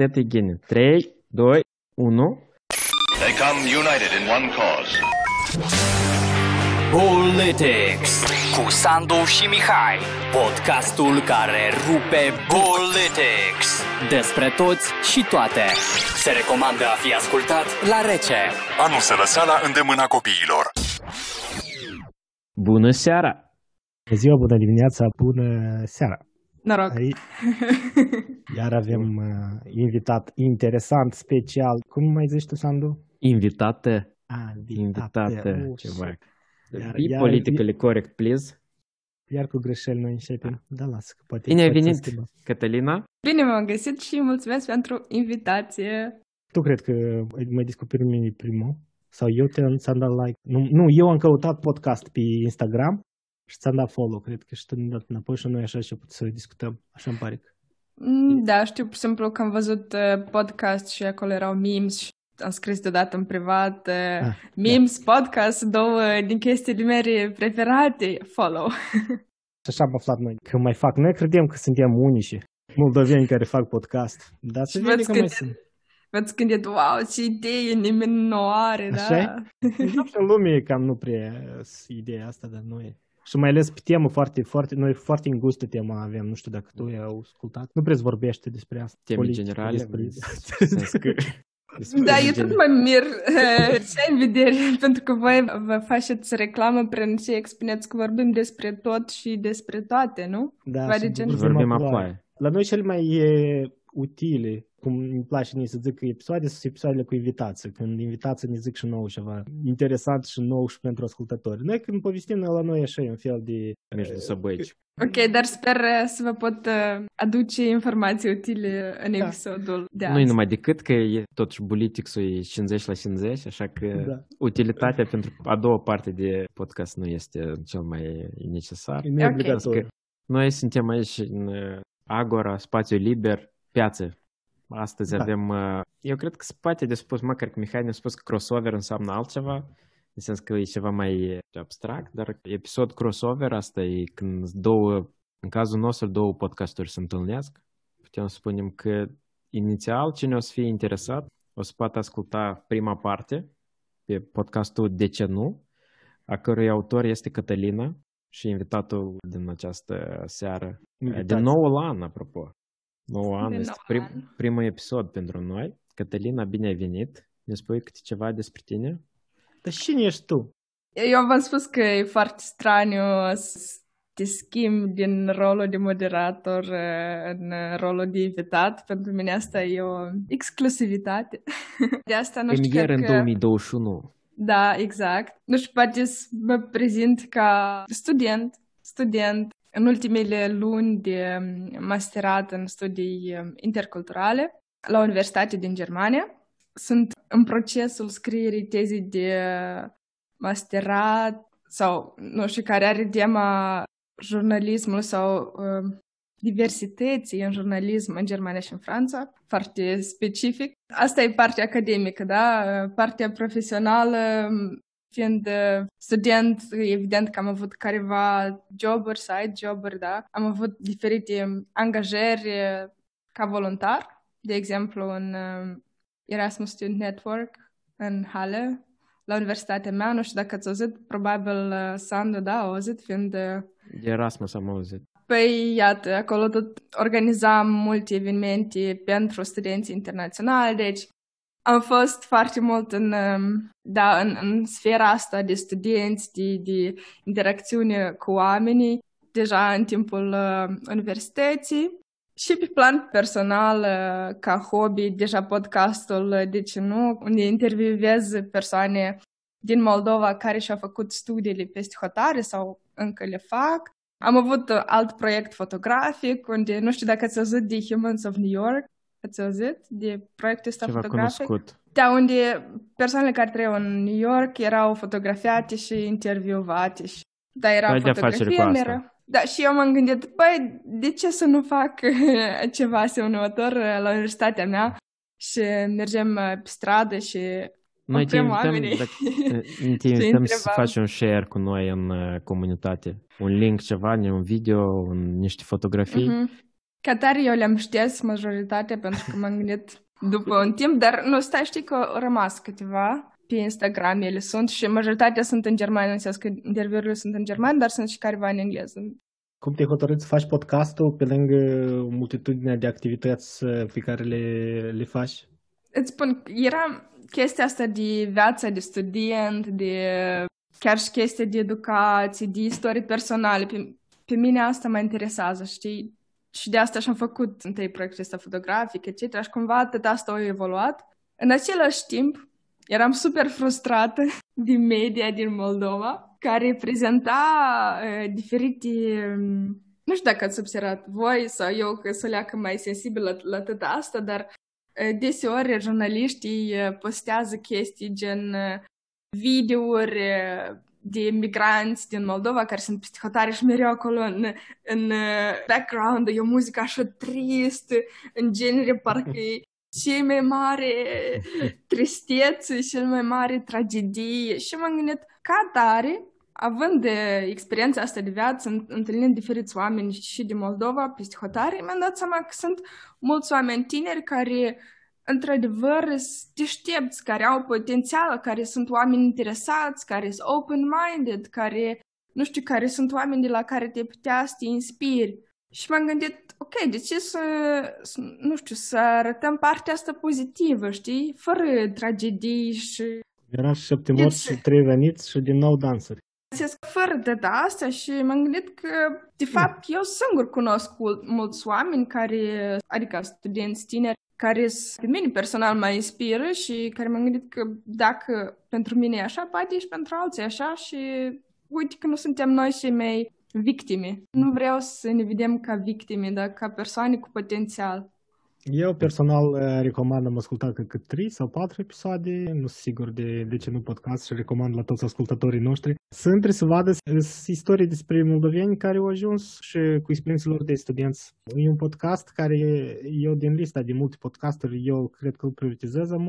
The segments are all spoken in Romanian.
Steady Gine. 3, 2, 1. They come united in one cause. Politics cu Sandu și Mihai. Podcastul care rupe Politics. Despre toți și toate. Se recomandă a fi ascultat la rece. Anul se lăsa la îndemâna copiilor. Bună seara! Bună ziua, bună dimineața, bună seara! Noroc! Aici, iar avem uh, invitat interesant, special. Cum mai zici tu, Sandu? Invitate. Ah, Invitate. Oh, Ceva. Iar- Be iar- politically correct, please. Iar cu greșeli noi începem. Da, lasă, că poate... Bine ai poate să venit, schimbăm. Catalina. Bine m-am găsit și mulțumesc pentru invitație. Tu cred că mai descoperi mine primul? Sau eu te ți-am dat like? Nu, nu, eu am căutat podcast pe Instagram și ți-am dat follow, cred că și tu mi-ai dat înapoi și noi așa și să discutăm. Așa îmi pare că. Mm, Da, știu pur și simplu că am văzut uh, podcast și acolo erau memes și am scris deodată în privat uh, Ah, memes, podcast, două din chestiile mele preferate, follow. Și așa am aflat noi că mai fac. Noi credem că suntem unici moldoveni care fac podcast. Dar să Și vedem văd că că mai te- sunt. V-ați gândit, wow, ce idee, nimeni nu o are, da? Așa-i? Știu și în lume cam nu prea s- ideea asta, dar noi... Și mai ales pe temă foarte, foarte, noi foarte îngustă tema avem, nu știu dacă tu ai ascultat. Nu prea se vorbește despre asta. Teme politică, generale. despre- în sens că- despre Da, eu tot gen- mă mir uh, ce în vedere, pentru că voi vă faceți reclamă prin ce expuneți că vorbim despre tot și despre toate, nu? Da, Vai și de gen. vorbim Vorbim aploaie. aploaie. La noi cel mai e, utile, cum îmi place mie să zic că episoade sunt episoadele cu invitații. Când invitații ne zic și nou ceva interesant și nou și pentru ascultători. Noi când povestim noi la noi așa e un fel de... Между собой. Ok, dar sper uh, să vă pot uh, aduce informații utile în Da. episodul de Nu e azi. numai decât că e totuși Politics-ul e 50 la 50, așa că Da. utilitatea pentru a doua parte de podcast nu este cel mai necesar. Nu e Ok. obligatoriu. Noi suntem aici în uh, Agora, spațiu liber, piață. Astăzi Da. avem, uh, eu cred că spate de spus, măcar că Mihai ne-a spus că crossover înseamnă altceva, în sens că e ceva mai uh, abstract, dar episod crossover, asta e când două, în cazul nostru, două podcasturi se întâlnesc. Putem să spunem că inițial cine o să fie interesat o să poată asculta prima parte pe podcastul De ce nu, a cărui autor este Cătălina și invitatul din această seară de Invitați. noul an, apropo. Noul an De este nou prim, an. primul episod pentru noi. Cătălina, bine ai venit. Ne spui câte ceva despre tine? Dar cine ești tu? Eu v-am spus că e foarte straniu să te schimbi din rolul de moderator uh, în rolul de invitat. Pentru mine asta e o exclusivitate. De asta nu știu, Premier cred în că... 2021. Da, exact. Nu știu, poate să mă prezint ca student, student în ultimele luni de um, masterat în studii um, interculturale la Universitatea din Germania. Sunt în procesul scrierii tezii de masterat sau, nu știu, care are tema jurnalismul sau um, diversității în jurnalism în Germania și în Franța, foarte specific. Asta e partea academică, da? Partea profesională, fiind uh, student, evident că am avut careva joburi, side joburi, da? Am avut diferite angajări uh, ca voluntar, de exemplu în uh, Erasmus Student Network în Halle, la universitatea mea, nu știu dacă ați auzit, probabil uh, Sandu, da, a auzit, fiind uh, De Erasmus am auzit. Păi, iată, acolo tot organizam multe evenimente pentru studenții internaționali, deci am fost foarte mult în, um, da, în, în sfera asta de studenți, de, de interacțiune cu oamenii, deja în timpul uh, universității. Și pe plan personal, uh, ca hobby, deja podcastul uh, De ce nu, unde intervievez persoane din Moldova care și-au făcut studiile peste hotare sau încă le fac. Am avut uh, alt proiect fotografic, unde nu știu dacă ați auzit de Humans of New York. Ați auzit de proiectul ăsta Ceva fotografic? cunoscut. Da, unde persoanele care trăiau în New York erau fotografiate și intervievate. Și... Da, era Tu ai de-a face fotografie, cu asta. mereu. Da, și eu m-am gândit, băi, de ce să nu fac ceva asemănător uh, la universitatea mea și mergem uh, pe stradă și Noi te oprim invităm, oamenii. dacă, ne te Și invităm să întrebam. faci un share cu noi în uh, comunitate. Un link, ceva, un video, un, niște fotografii. Mhm. Ca tare eu le-am șters majoritatea pentru că m-am gândit după un timp, dar nu stai știi că au rămas câteva pe Instagram ele sunt și majoritatea sunt în germană, în sens că interviurile sunt în germană, dar sunt și careva în engleză. Cum te-ai hotărât să faci podcastul pe lângă multitudinea de activități uh, pe care le, le faci? Îți spun, era chestia asta de viața de student, de chiar și chestia de educație, de istorie personale. Pe, pe mine asta mă interesează, știi? Și de asta și-am făcut întâi proiectul ăsta fotografic, etc. Și cumva atât asta a evoluat. În același timp, eram super frustrată din media din Moldova, care prezenta uh, diferite... Um, nu știu dacă ați observat voi sau eu că să leacă mai sensibil la, la tot asta, dar uh, deseori jurnaliștii uh, postează chestii gen uh, videouri uh, de migranți din Moldova care sunt peste hotare și mereu acolo în, în uh, background e o muzică așa tristă, în genere parcă e cea mai mare tristețe, cea mai mare tragedie. Și m-am gândit ca tare, având de experiența asta de viață, întâlnind diferiți oameni și din Moldova, peste hotare, mi-am dat seama că sunt mulți oameni tineri care într-adevăr sunt deștepți, care au potențial, care sunt oameni interesați, care sunt open-minded, care, nu știu, care sunt oameni de la care te putea să te inspiri. Și m-am gândit, ok, de ce să, să, nu știu, să arătăm partea asta pozitivă, știi? Fără tragedii și... Era șapte morți și trei veniți și din nou dansuri. Fără de asta și m-am gândit că, de fapt, eu singur cunosc mulți oameni care, adică studenți tineri, care pe mine personal mă inspiră și care m-am gândit că dacă pentru mine e așa, poate și pentru alții așa și uite că nu suntem noi cei mai victime. Nu vreau să ne vedem ca victime, dar ca persoane cu potențial. Eu personal eh, recomand, am ascultat cât 3 sau 4 episoade, nu sunt sigur de, de ce nu podcast și recomand la toți ascultătorii noștri. Să intre să vadă istorii despre moldoveni care au ajuns și cu experiențele lor de studenți. E un podcast care eu din lista de multe podcasturi, eu cred că îl prioritizez am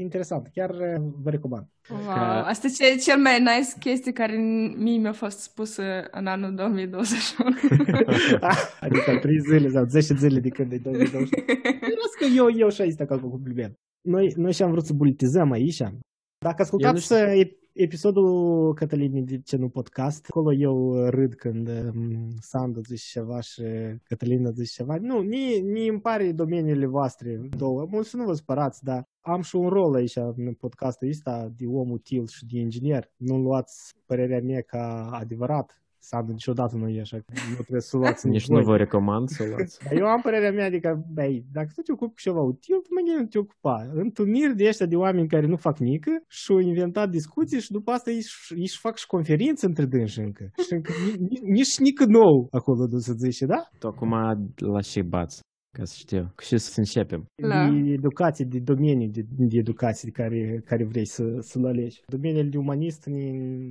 interesant. Chiar uh, vă recomand. Wow, că... asta e cel mai nice chestie care mie mi-a fost spusă în anul 2021. adică 3 zile sau 10 zile de când e 2021. Las că eu, eu și aici ca compliment. Noi, noi și-am vrut să politizăm aici. Dacă ascultați episodul Cătălinii de ce nu podcast, acolo eu râd când um, Sandu zice ceva și Cătălina zice ceva. Nu, ni, ni îmi pare domeniile voastre două. Mulți nu vă spărați, dar am și un rol aici în podcastul ăsta de om util și de inginer. Nu luați părerea mea ca adevărat Sandu niciodată nu e așa, nu trebuie să luați Nici nu vă recomand să luați. Eu am părerea mea, adică, băi, dacă tu te ocupi cu ceva util, tu mâine nu te ocupa. Întâlniri de ăștia de oameni care nu fac nică și au inventat discuții și după asta își, își fac și conferințe între dânsi încă. Și încă, nici nică nou acolo, nu să zice, da? Tu acum la și bați ca să știu. Și să începem. La. De educație, de domenii de, de educație care, care vrei să, să-l alegi. Domeniile de umanist, ni,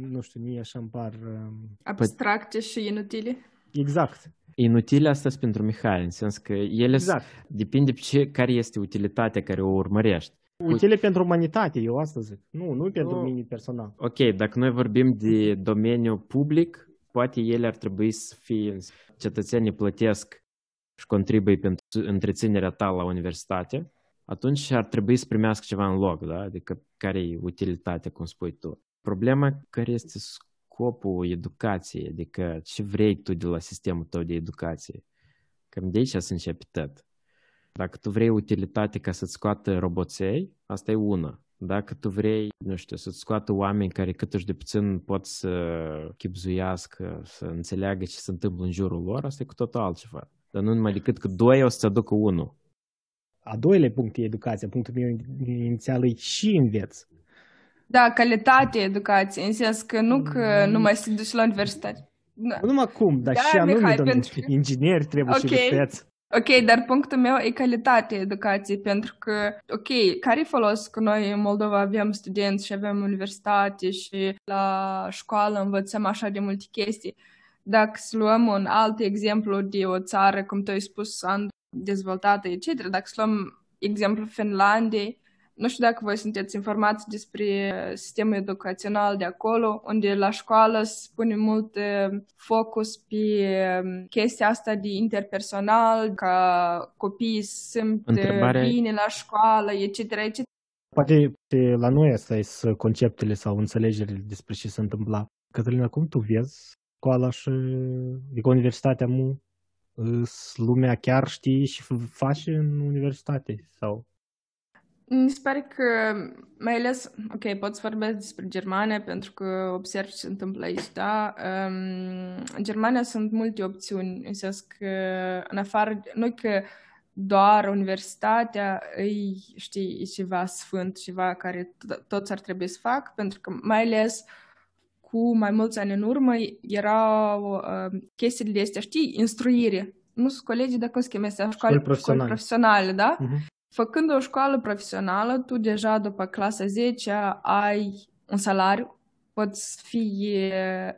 nu știu, mie așa îmi par... Um, Abstracte și inutile. Exact. Inutile asta sunt pentru Mihai, în sens că ele exact. depinde pe ce, care este utilitatea care o urmărești. Utile pentru umanitate, eu asta zic. Nu, nu pentru mine personal. Ok, dacă noi vorbim de domeniu public, poate ele ar trebui să fie cetățenii plătesc și contribui pentru întreținerea ta la universitate, atunci ar trebui să primească ceva în loc, da? Adică care e utilitatea, cum spui tu. Problema care este scopul educației, adică ce vrei tu de la sistemul tău de educație. Cam de aici să începi tot. Dacă tu vrei utilitate ca să-ți scoată roboței, asta e una. Dacă tu vrei, nu știu, să-ți scoată oameni care cât de puțin pot să chipzuiască, să înțeleagă ce se întâmplă în jurul lor, asta e cu totul altceva dar nu numai decât că doi o să aducă unul. A doilea punct e educația. Punctul meu inițial e și înveți. Da, calitate educație, în sens că nu că nu mai se duci la universitate. Da. Nu numai cum, dar da, și anume, Mihai, pentru... ingineri trebuie okay. și repeți. Ok, dar punctul meu e calitate educației, pentru că, ok, care e folos că noi în Moldova avem studenți și avem universitate și la școală învățăm așa de multe chestii, dacă să luăm un alt exemplu de o țară, cum tu ai spus, dezvoltată, etc., dacă să luăm exemplu Finlandiei, Nu știu dacă voi sunteți informați despre sistemul educațional de acolo, unde la școală se pune mult focus pe um, chestia asta de interpersonal, ca copiii simt Întrebare... bine la școală, etc. etc. Poate la noi asta sunt conceptele sau înțelegerile despre ce se întâmpla. Cătălina, cum tu vezi școala și adică universitatea mu? Lumea chiar știe și face în universitate? Sau mi se pare că, mai ales, ok, pot să vorbesc despre Germania pentru că observ ce se întâmplă aici, da? Um, în Germania sunt multe opțiuni, în sens că, în afară, nu că doar universitatea îi, știi, e ceva sfânt, ceva care toți ar trebui să fac, pentru că mai ales cu mai mulți ani în urmă erau uh, chestiile de astea, știi, instruire. Nu sunt colegii, dar cum se cheamă astea? Școali, școli profesionale. Școli profesionale, da? Uh-huh. Făcând o școală profesională, tu deja după clasa 10 ai un salariu, poți fi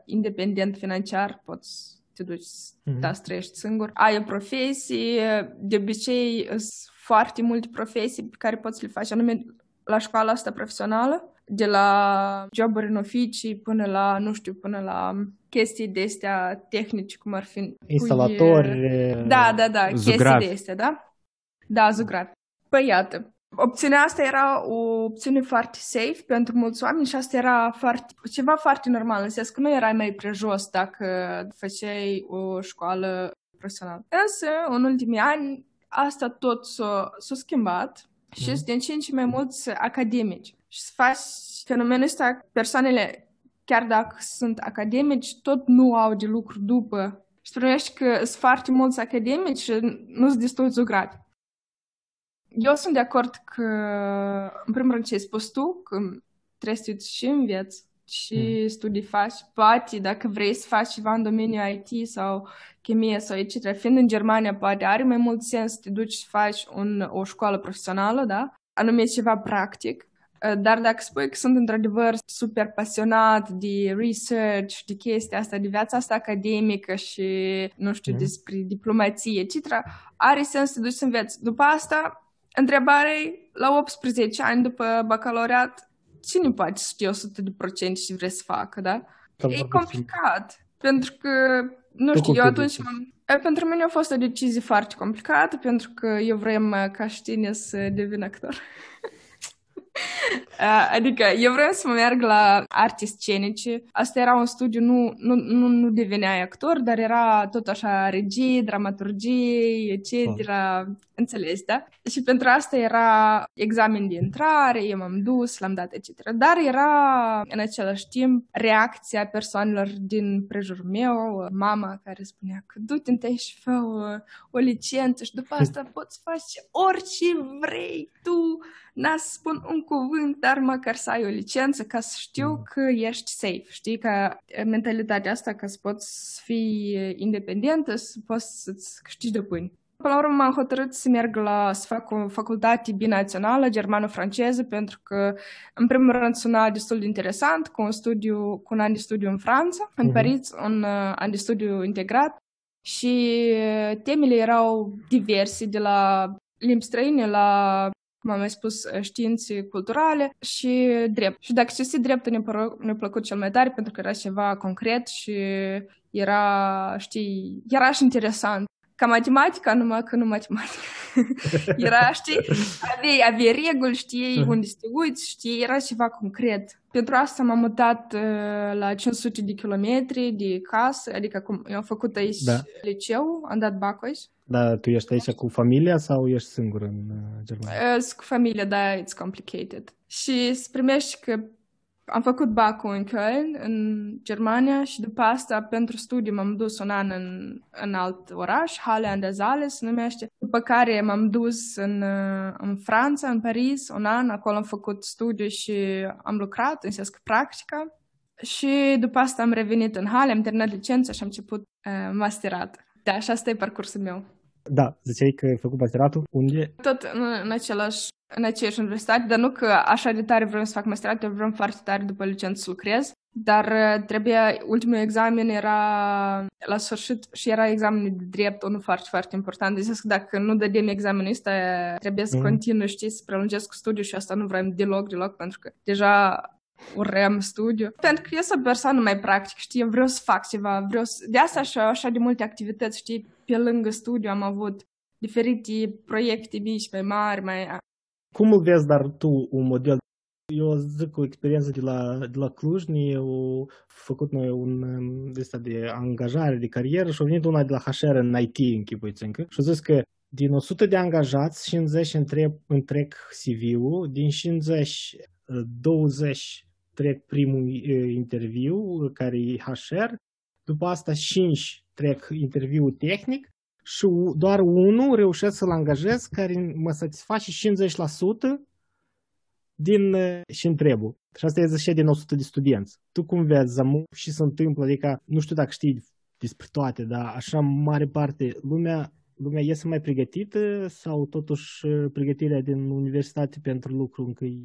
independent financiar, poți te duci mm-hmm. da, să trăiești singur. Ai o profesie, de obicei sunt foarte multe profesii pe care poți să le faci anume la școala asta profesională, de la joburi în oficii până la, nu știu, până la chestii de astea tehnici, cum ar fi... Instalatori... Da, da, da, zugravi. chestii de astea, da? Da, zugravi. Păi iată, opțiunea asta era o opțiune foarte safe pentru mulți oameni și asta era foarte, ceva foarte normal, în sens că nu erai mai prejos dacă făceai o școală profesională. Însă, în ultimii ani, asta tot s-a, s-a schimbat și sunt din ce în ce mai mulți academici. Și să faci fenomenul ăsta, persoanele, chiar dacă sunt academici, tot nu au de lucru după. Și spunești că sunt foarte mulți academici și nu sunt destul de gravi. Eu sunt de acord că, în primul rând, ce ai spus tu, că trebuie să și înveți și mm. studii faci. Poate, dacă vrei să faci ceva în domeniul IT sau chimie sau etc., fiind în Germania, poate are mai mult sens să te duci să faci un, o școală profesională, da? Anume ceva practic. Dar dacă spui că sunt într-adevăr super pasionat de research, de chestia asta, de viața asta academică și, nu știu, mm. despre diplomație, etc., are sens să te duci să înveți. După asta, Întrebare la 18 ani după bacalaureat, cine poate ști 100 de procent și vrea să facă, da? da e complicat, pentru că, nu știu, eu atunci m-am... Pentru mine a fost o decizie foarte complicată, pentru că eu vreau ca și știne să devin actor. Adică eu vreau să mă merg la arte scenice. Asta era un studiu, nu, nu, nu, nu deveneai actor, dar era tot așa regie, dramaturgie, etc. Oh. Înțeles, da? Și pentru asta era examen de intrare, eu m-am dus, l-am dat, etc. Dar era în același timp reacția persoanelor din prejurul meu, mama care spunea că du-te și fă o, o licență și după asta poți face orice vrei tu n-a să spun un cuvânt, dar măcar să ai o licență ca să știu mm. că ești safe. Știi că mentalitatea asta ca să poți fi independentă, să poți să-ți câștigi de pâine. Până la urmă m-am hotărât să merg la, să fac o facultate binațională, germano-franceză, pentru că, în primul rând, suna destul de interesant, cu un, studiu, cu un an de studiu în Franța, în uh-huh. Paris, un uh, an de studiu integrat și temele erau diverse, de la limbi străine la cum am mai spus, uh, științe culturale și drept. Și dacă știți dreptul ne ne-a plăcut cel mai tare pentru că era ceva concret și era, știi, era și interesant ca matematica, numai că nu matematică. era, știi, aveai, aveai reguli, știi unde să te uiți, știi, era ceva concret. Pentru asta m-am mutat uh, la 500 de kilometri de casă, adică cum eu am făcut aici da. liceu, am dat bac aici. Da, tu ești aici cu familia sau ești singur în uh, Germania? Uh, cu familia, da, it's complicated. Și să primești că am făcut bacul în Köln, în Germania, și după asta, pentru studiu, m-am dus un an în, în alt oraș, Halle an der Saale se numește, după care m-am dus în, în Franța, în Paris, un an, acolo am făcut studiu și am lucrat, în sens că practica, și după asta am revenit în Halle, am terminat licența și am început uh, masterat. Da, și asta e parcursul meu. Da, ziceai că ai făcut masteratul unde? Tot în, în același în aceeași universitate, dar nu că așa de tare vreau să fac masterat, eu vreau foarte tare după licență să lucrez, dar uh, trebuia, ultimul examen era la sfârșit și era examenul de drept, unul foarte, foarte important. Deci că dacă nu dădem examenul ăsta, trebuie să mm. continui, știi, să prelungesc studiul și asta nu vrem deloc, deloc, pentru că deja urem studiu. Pentru că eu sunt o persoană mai practică, știi, eu vreau să fac ceva, vreau să... De asta și așa de multe activități, știi, pe lângă studiu am avut diferite proiecte mici, mai mari, mai... Cum îl vezi, dar tu, un model eu zic o experiență de la, de la Cluj, ne au făcut noi un ăsta de angajare, de carieră și a venit una de la HR în IT, închipuiți încă, și a zis că din 100 de angajați, 50 întreb, întrec CV-ul, din 50, 20 trec primul interviu, care e HR, după asta 5 trec interviul tehnic și doar unul reușesc să-l angajez care mă satisface 50% din și întrebul. Și asta e zicea din 100 de studenți. Tu cum vezi Zamu și se întâmplă? Adică nu știu dacă știi despre toate, dar așa mare parte lumea lumea iese mai pregătită sau totuși pregătirea din universitate pentru lucru încă e...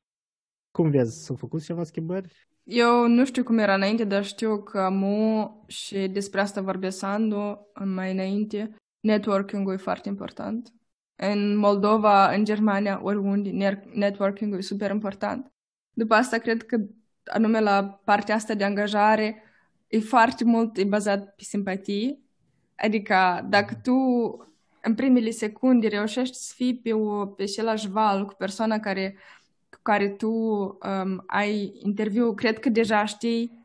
Cum vezi, s-au făcut ceva schimbări? Eu nu știu cum era înainte, dar știu că amu și despre asta vorbesc Sandu mai înainte. Networking-ul e foarte important. În Moldova, în Germania, oriunde, networking-ul e super important. După asta, cred că anume la partea asta de angajare e foarte mult e bazat pe simpatie. Adică dacă tu în primele secunde reușești să fii pe, o, pe același val cu persoana care care tu um, ai interviu, cred că deja știi,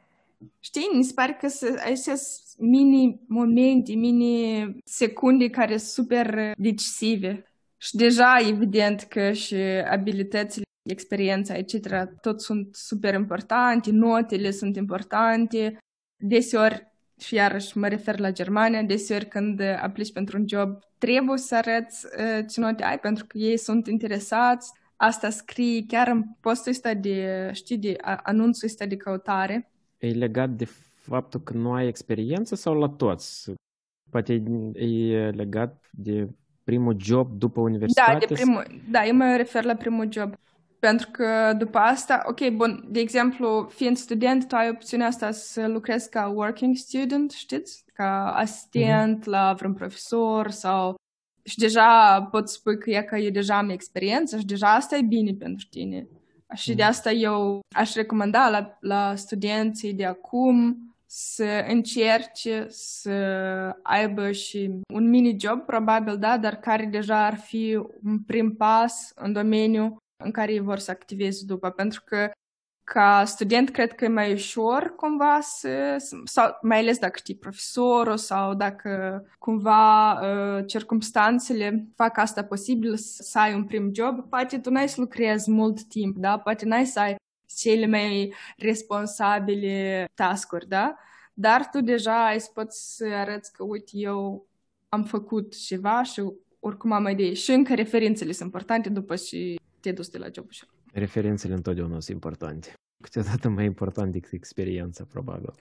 știi, mi se pare că sunt mini momente, mini secunde care sunt super decisive. Și deja evident că și abilitățile, experiența, etc., tot sunt super importante, notele sunt importante. Deseori, și iarăși mă refer la Germania, deseori când aplici pentru un job, trebuie să arăți uh, ce note ai, pentru că ei sunt interesați asta scrie chiar în postul ăsta de, știi, de anunțul ăsta de căutare. E legat de faptul că nu ai experiență sau la toți? Poate e legat de primul job după universitate? Da, de primul, da, eu mă refer la primul job. Pentru că după asta, ok, bun, de exemplu, fiind student, tu ai opțiunea asta să lucrezi ca working student, știți? Ca asistent uh-huh. la vreun profesor sau și deja pot spui că e că eu deja am experiență și deja asta e bine pentru tine. Și de mm. asta eu aș recomanda la, la studenții de acum să încerce să aibă și un mini-job, probabil, da, dar care deja ar fi un prim pas în domeniu în care ei vor să activeze după. Pentru că ca student cred că e mai ușor cumva să, sau mai ales dacă știi profesorul sau dacă cumva uh, circumstanțele fac asta posibil să ai un prim job, poate tu n-ai să lucrezi mult timp, da? Poate n-ai să ai cele mai responsabile tascuri, da? Dar tu deja ai să poți să arăți că, uite, eu am făcut ceva și oricum am idei. Și încă referințele sunt importante după și te dus de la jobul Referințele întotdeauna sunt importante. Câteodată mai important decât experiența, probabil.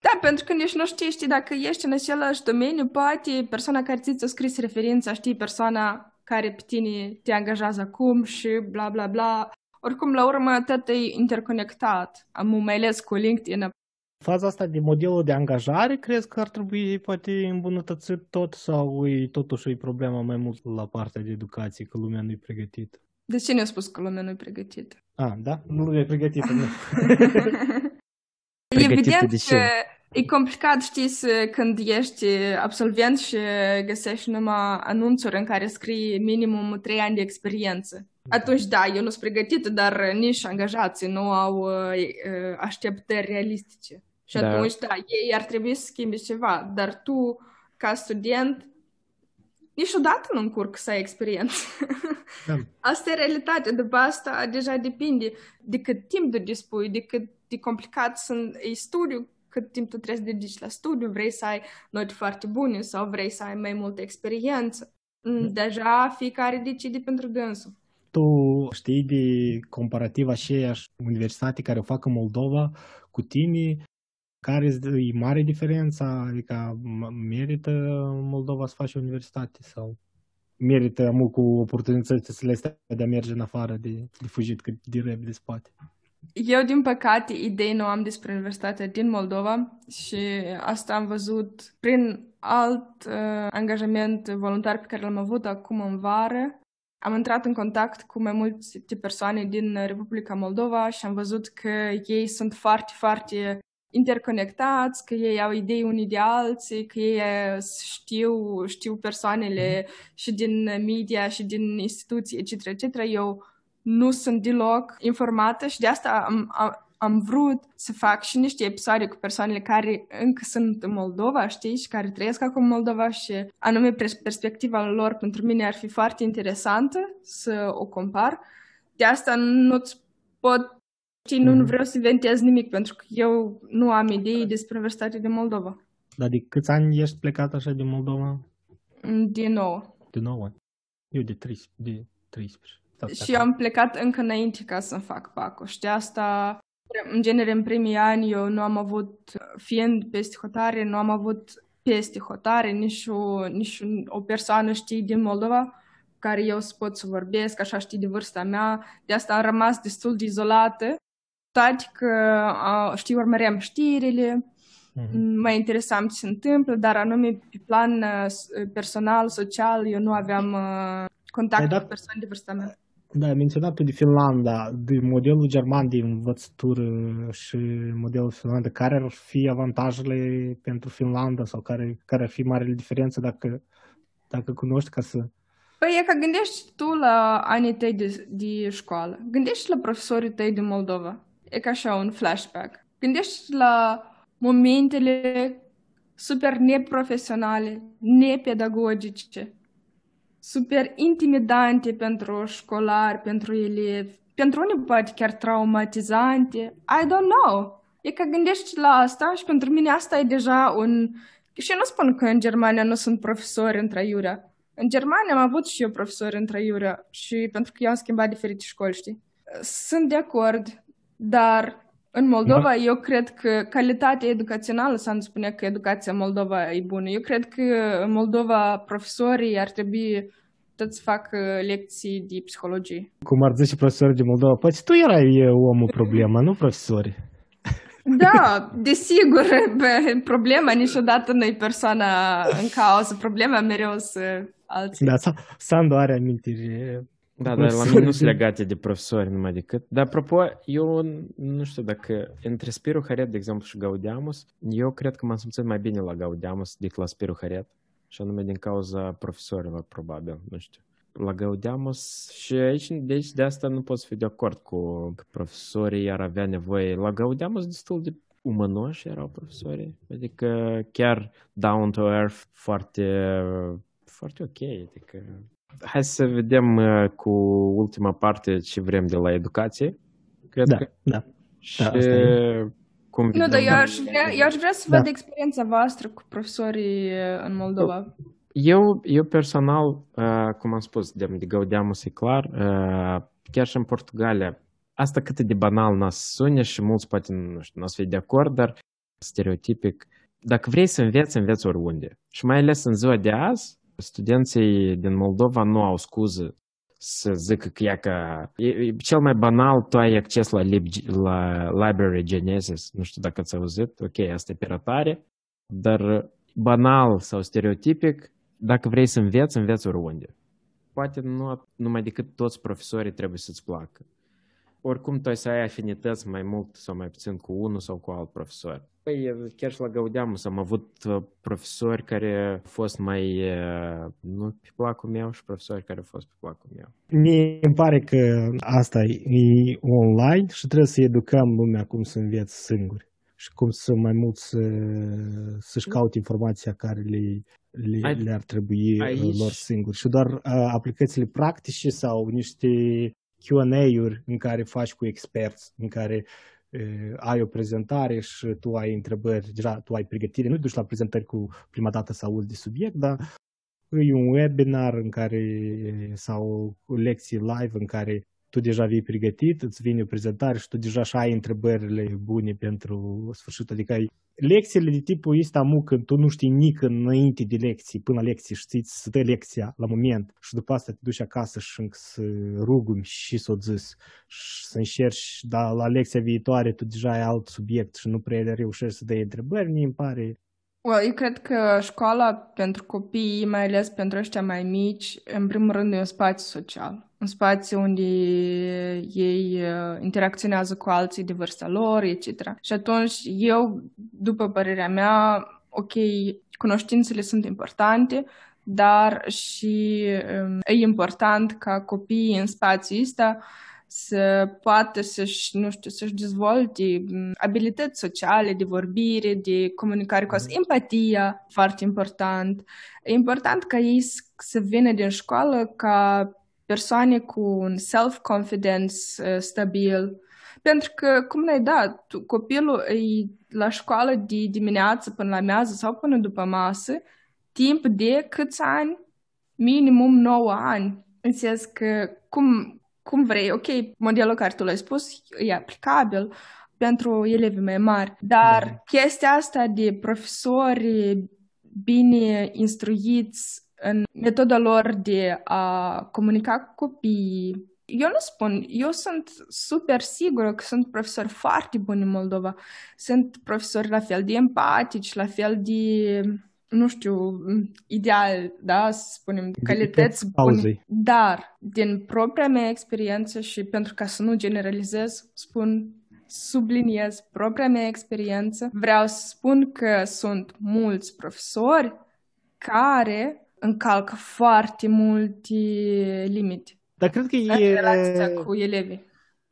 Da, pentru că nici nu știi, știi, dacă ești în același domeniu, poate persoana care ți-a scris referința, știi, persoana care pe tine te angajează acum și bla bla bla. Oricum, la urmă, tot e interconectat, am mai ales cu LinkedIn. Faza asta de modelul de angajare, crezi că ar trebui poate îmbunătățit tot sau e totuși e problema mai mult la partea de educație, că lumea nu-i pregătită? De ce ne-a spus că lumea nu e pregătită? Ah, da? Nu e pregătită, nu. Evident că e complicat, știți, să, când ești absolvent și găsești numai anunțuri în care scrie minimum 3 ani de experiență. Atunci, da, eu nu sunt pregătită, dar nici angajații nu au uh, așteptări realistice. Și da. atunci, da, ei ar trebui să schimbe ceva. Dar tu, ca student, niciodată nu încurc să ai experiență. Da. Asta e realitatea. După asta deja depinde de cât timp tu dispui, de cât de complicat sunt, e studiu, cât timp tu trebuie să dedici la studiu, vrei să ai note foarte bune sau vrei să ai mai multă experiență. Mm, da. Deja fiecare decide pentru dânsul. Tu știi de comparativ aceeași universitate care o fac în Moldova cu tine, care e mare diferența? Adică merită Moldova să faci universitate sau merită mult cu oportunitățile astea de a merge în afară, de, de fugit cât de repede se poate. Eu, din păcate, idei nu am despre Universitatea din Moldova și asta am văzut prin alt uh, angajament voluntar pe care l-am avut acum în vară. Am intrat în contact cu mai multe persoane din Republica Moldova și am văzut că ei sunt foarte, foarte interconectați, că ei au idei unii de alții, că ei știu, știu persoanele și din media și din instituții, etc., etc. Eu nu sunt deloc informată și de asta am, am, am vrut să fac și niște episoade cu persoanele care încă sunt în Moldova, știi, și care trăiesc acum în Moldova și anume perspectiva lor pentru mine ar fi foarte interesantă să o compar. De asta nu-ți pot Știi, nu, nu mhm. vreau să inventez nimic, pentru că eu nu am idei despre Universitatea de Moldova. Dar de câți ani ești plecat așa din Moldova? Din nou. De 9 Eu de 13. De 13. Și eu am plecat încă înainte ca să fac Pacoș. Și de asta, în genere, în primii ani, eu nu am avut, fiind peste hotare, nu am avut peste hotare nici o, nici o persoană, știi, din Moldova care eu să pot să vorbesc, așa știi, de vârsta mea. De asta am rămas destul de izolată toate că știi, urmăream știrile, mm-hmm. mă interesam ce se întâmplă, dar anume pe plan personal, social, eu nu aveam contact dat, cu persoane de vârsta mea. Da, ai menționat de Finlanda, de modelul german de învățătură și modelul finlandă. Care ar fi avantajele pentru Finlanda sau care, care ar fi marele diferență dacă, dacă cunoști ca să... Păi e că gândești tu la anii tăi de, de școală. Gândești la profesorii tăi din Moldova e ca așa un flashback. Gândești la momentele super neprofesionale, nepedagogice, super intimidante pentru școlari, pentru elevi, pentru unii poate chiar traumatizante. I don't know. E că gândești la asta și pentru mine asta e deja un... Și eu nu spun că în Germania nu sunt profesori între aiurea. În Germania am avut și eu profesori între aiurea și pentru că eu am schimbat diferite școli, știi? Sunt de acord dar în Moldova, da. eu cred că calitatea educațională, să nu spune că educația în Moldova e bună. Eu cred că în Moldova profesorii ar trebui tot să facă lecții de psihologie. Cum ar zice profesorii din Moldova, poate tu erai omul problema, nu profesori. Da, desigur, problema niciodată nu e persoana în cauză, problema mereu să alții. Da, Sandu are amintiri da, dar la mine nu sunt legate de profesori numai decât. Dar apropo, eu nu știu dacă între Spiru Haret, de exemplu, și Gaudiamus, eu cred că m-am simțit mai bine la Gaudiamus decât la Spiru Haret. Și anume din cauza profesorilor, probabil, nu știu. La Gaudiamus și aici, de aici de asta nu pot fiu de acord cu că profesorii ar avea nevoie. La Gaudiamus destul de umănoși erau profesorii. Adică chiar down to earth, foarte, foarte ok. Adică Hai să vedem uh, cu ultima parte ce vrem de la educație. Cred da, că... da. Și da, cum nu, dar eu aș, vrea, eu aș vrea să da. văd experiența voastră cu profesorii uh, în Moldova. Eu, eu personal, uh, cum am spus, de, de Gaudeamus e clar, uh, chiar și în Portugalia, asta cât de banal n-a sune și mulți poate, nu știu, n-o să fie de acord, dar stereotipic, dacă vrei să înveți, înveți oriunde. Și mai ales în ziua de azi, studenții din Moldova nu au scuză să zică că ea că e, cel mai banal, tu ai acces la, lib, la Library Genesis, nu știu dacă ați auzit, ok, asta e piratare, dar banal sau stereotipic, dacă vrei să înveți, înveți oriunde. Poate nu numai decât toți profesorii trebuie să-ți placă oricum tu ai să ai afinități mai mult sau mai puțin cu unul sau cu alt profesor. Păi, chiar și la Gaudeamus am avut uh, profesori care au fost mai uh, nu pe placul meu și profesori care au fost pe placul meu. Mie îmi pare că asta e online și trebuie să educăm lumea cum să înveți singuri și cum să mai mult să, să-și caute informația care le, le, le-ar trebui uh, Aici... lor singuri. Și doar uh, aplicațiile practice sau niște Q&A-uri în care faci cu experți, în care uh, ai o prezentare și tu ai întrebări, deja tu ai pregătire, nu duci la prezentări cu prima dată să auzi de subiect, dar e un webinar în care, sau lecții live în care tu deja vii pregătit, îți vine o prezentare și tu deja și ai întrebările bune pentru sfârșit. Adică ai lecțiile de tipul ăsta mu când tu nu știi nici înainte de lecții, până la lecții știi să dă lecția la moment și după asta te duci acasă și încă să rugumi și să o zis și să încerci, dar la lecția viitoare tu deja ai alt subiect și nu prea reușești să dai întrebări, mi pare Well, eu cred că școala pentru copii, mai ales pentru ăștia mai mici, în primul rând e un spațiu social. Un spațiu unde ei uh, interacționează cu alții de vârsta lor, etc. Și atunci eu, după părerea mea, ok, cunoștințele sunt importante, dar și um, e important ca copiii în spațiul ăsta să poată să-și, nu știu, să-și dezvolte abilități sociale de vorbire, de comunicare cu asta, empatia, foarte important. E important ca ei să vină din școală ca persoane cu un self-confidence uh, stabil, pentru că, cum ne-ai dat, copilul e la școală de dimineață până la mează sau până după masă, timp de câți ani? Minimum 9 ani. Înțeles că cum, cum vrei, ok, modelul care tu l-ai spus e aplicabil pentru elevii mai mari, dar da. chestia asta de profesori bine instruiți în metoda lor de a comunica cu copiii, eu nu spun, eu sunt super sigură că sunt profesori foarte buni în Moldova. Sunt profesori la fel de empatici, la fel de nu știu, ideal, da, să spunem, calități bune. Dar, din propria mea experiență și pentru ca să nu generalizez, spun, subliniez propria mea experiență, vreau să spun că sunt mulți profesori care încalcă foarte multe limite. Dar cred că e... relația cu elevii.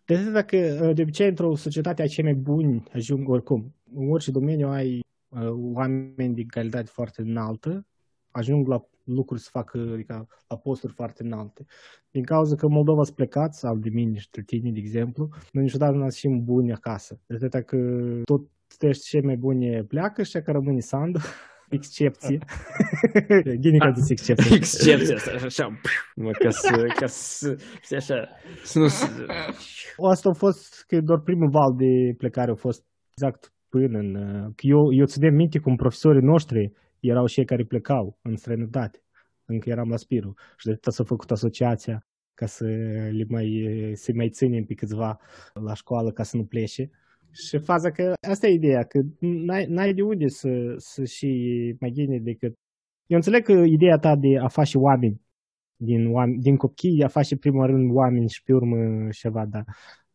De dacă de obicei într-o societate a cei mai buni ajung oricum, în orice domeniu ai Uh, oameni de calitate foarte înaltă ajung la lucruri să facă, adică la posturi foarte înalte. Din cauza că Moldova sunt plecați, sau de mine și de tine, de exemplu, noi niciodată nu ieșim buni acasă. De atâta că tot ăștia cei mai buni pleacă și că rămâne Sandu, excepție. Gine că zis excepție. Excepție, așa, mă, ca să, ca să, să așa, să nu... Asta a fost, că doar primul val de plecare a fost exact până în... Uh, eu, eu ținem minte cum profesorii noștri erau cei care plecau în străinătate, încă eram la Spiru. Și de atât s-a făcut asociația ca să le mai, să mai ținem pe câțiva la școală ca să nu plece. Și faza că asta e ideea, că n-ai, n-ai de unde să, să și mai gine decât... Eu înțeleg că ideea ta de a face oameni din, din copii, a face primul rând oameni și pe urmă ceva, dar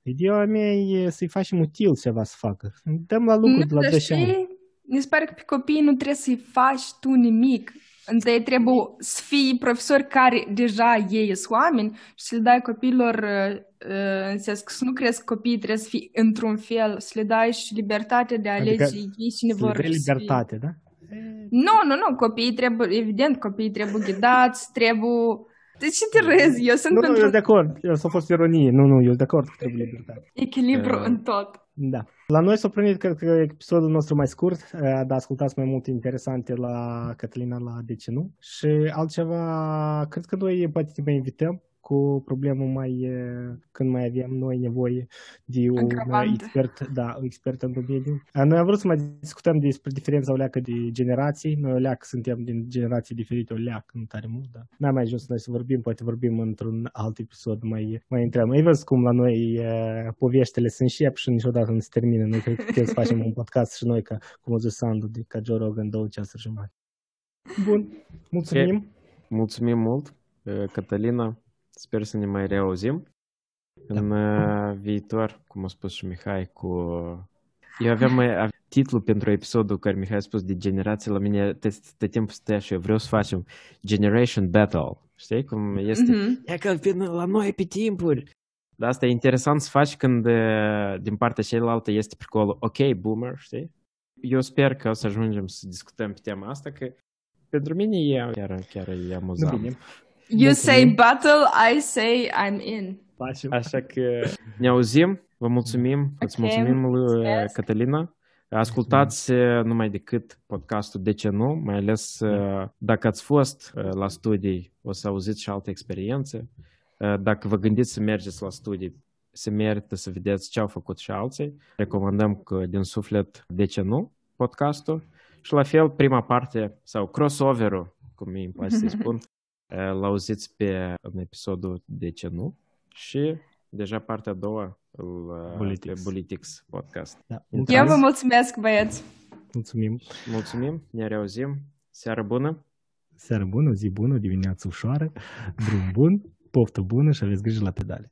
Ideea mea e să-i facem util ceva să facă. Dăm la lucru de la 10 ani. Mi se pare că pe copii nu trebuie să-i faci tu nimic. Întâi trebuie să fii profesori care deja ei sunt oameni și să le dai copiilor, uh, în sens că să nu crezi că copiii trebuie să fii într-un fel, să le dai și libertatea de a adică alege adică ei cine vor să libertate, da? Nu, nu, nu, copiii trebuie, evident, copiii trebuie ghidați, trebuie de ce te râzi? Eu sunt nu, pentru... Nu, eu de acord. Eu s-a fost ironie. Nu, nu, eu de acord. Trebuie libertate. Echilibru uh, în tot. Da. La noi s-a primit, cred că, episodul nostru mai scurt, uh, dar ascultați mai multe interesante la Cătălina la De ce nu? Și altceva, cred că noi poate te mai invităm cu problemă mai, când mai avem noi nevoie de un expert, da, un expert în domeniu. Noi am vrut să mai discutăm despre diferența o leacă de generații. Noi o leacă suntem din generații diferite, o leacă, nu tare mult, dar n-am mai ajuns noi să vorbim, poate vorbim într-un alt episod mai, mai intrăm. Ai văzut cum la noi poveștile se încep și niciodată nu se termină. Noi cred că putem să facem un podcast și noi, ca, cum a zis Sandu, de, ca Joe Rogan, două ceasuri jumătate. Bun, mulțumim! Mulțumim mult, Cătălina. Sper să ne mai reauzim da. în uh, viitor, cum a spus și Mihai, cu... Eu aveam mai titlul pentru episodul care Mihai a spus de generație, la mine de timp stă și eu vreau să facem Generation Battle. Știi cum este? Mm-hmm. E că la noi pe timpuri. Dar asta e interesant să faci când uh, din partea cealaltă este pricolul ok, boomer, știi? Eu sper că o să ajungem să discutăm pe tema asta, că pentru mine e chiar, chiar e amuzant. You say battle, I say I'm in. Așa că ne auzim, vă mulțumim, okay. îți mulțumim, Mulțumesc. Cătălina. Ascultați numai decât podcastul De ce nu, mai ales dacă ați fost la studii, o să auziți și alte experiențe Dacă vă gândiți să mergeți la studii, se merită să vedeți ce au făcut și alții. Recomandăm că din suflet de ce nu podcastul. Și la fel, prima parte sau crossover-ul, cum îmi place să spun, l-auziți pe în episodul de ce nu. Și deja partea a doua Politics. pe Politics podcast. Da. Eu vă mulțumesc, băieți! Mulțumim! Mulțumim, ne reauzim. Seară bună! Seară bună, zi bună, dimineață ușoară, drum bun, poftă bună și aveți grijă la pedale.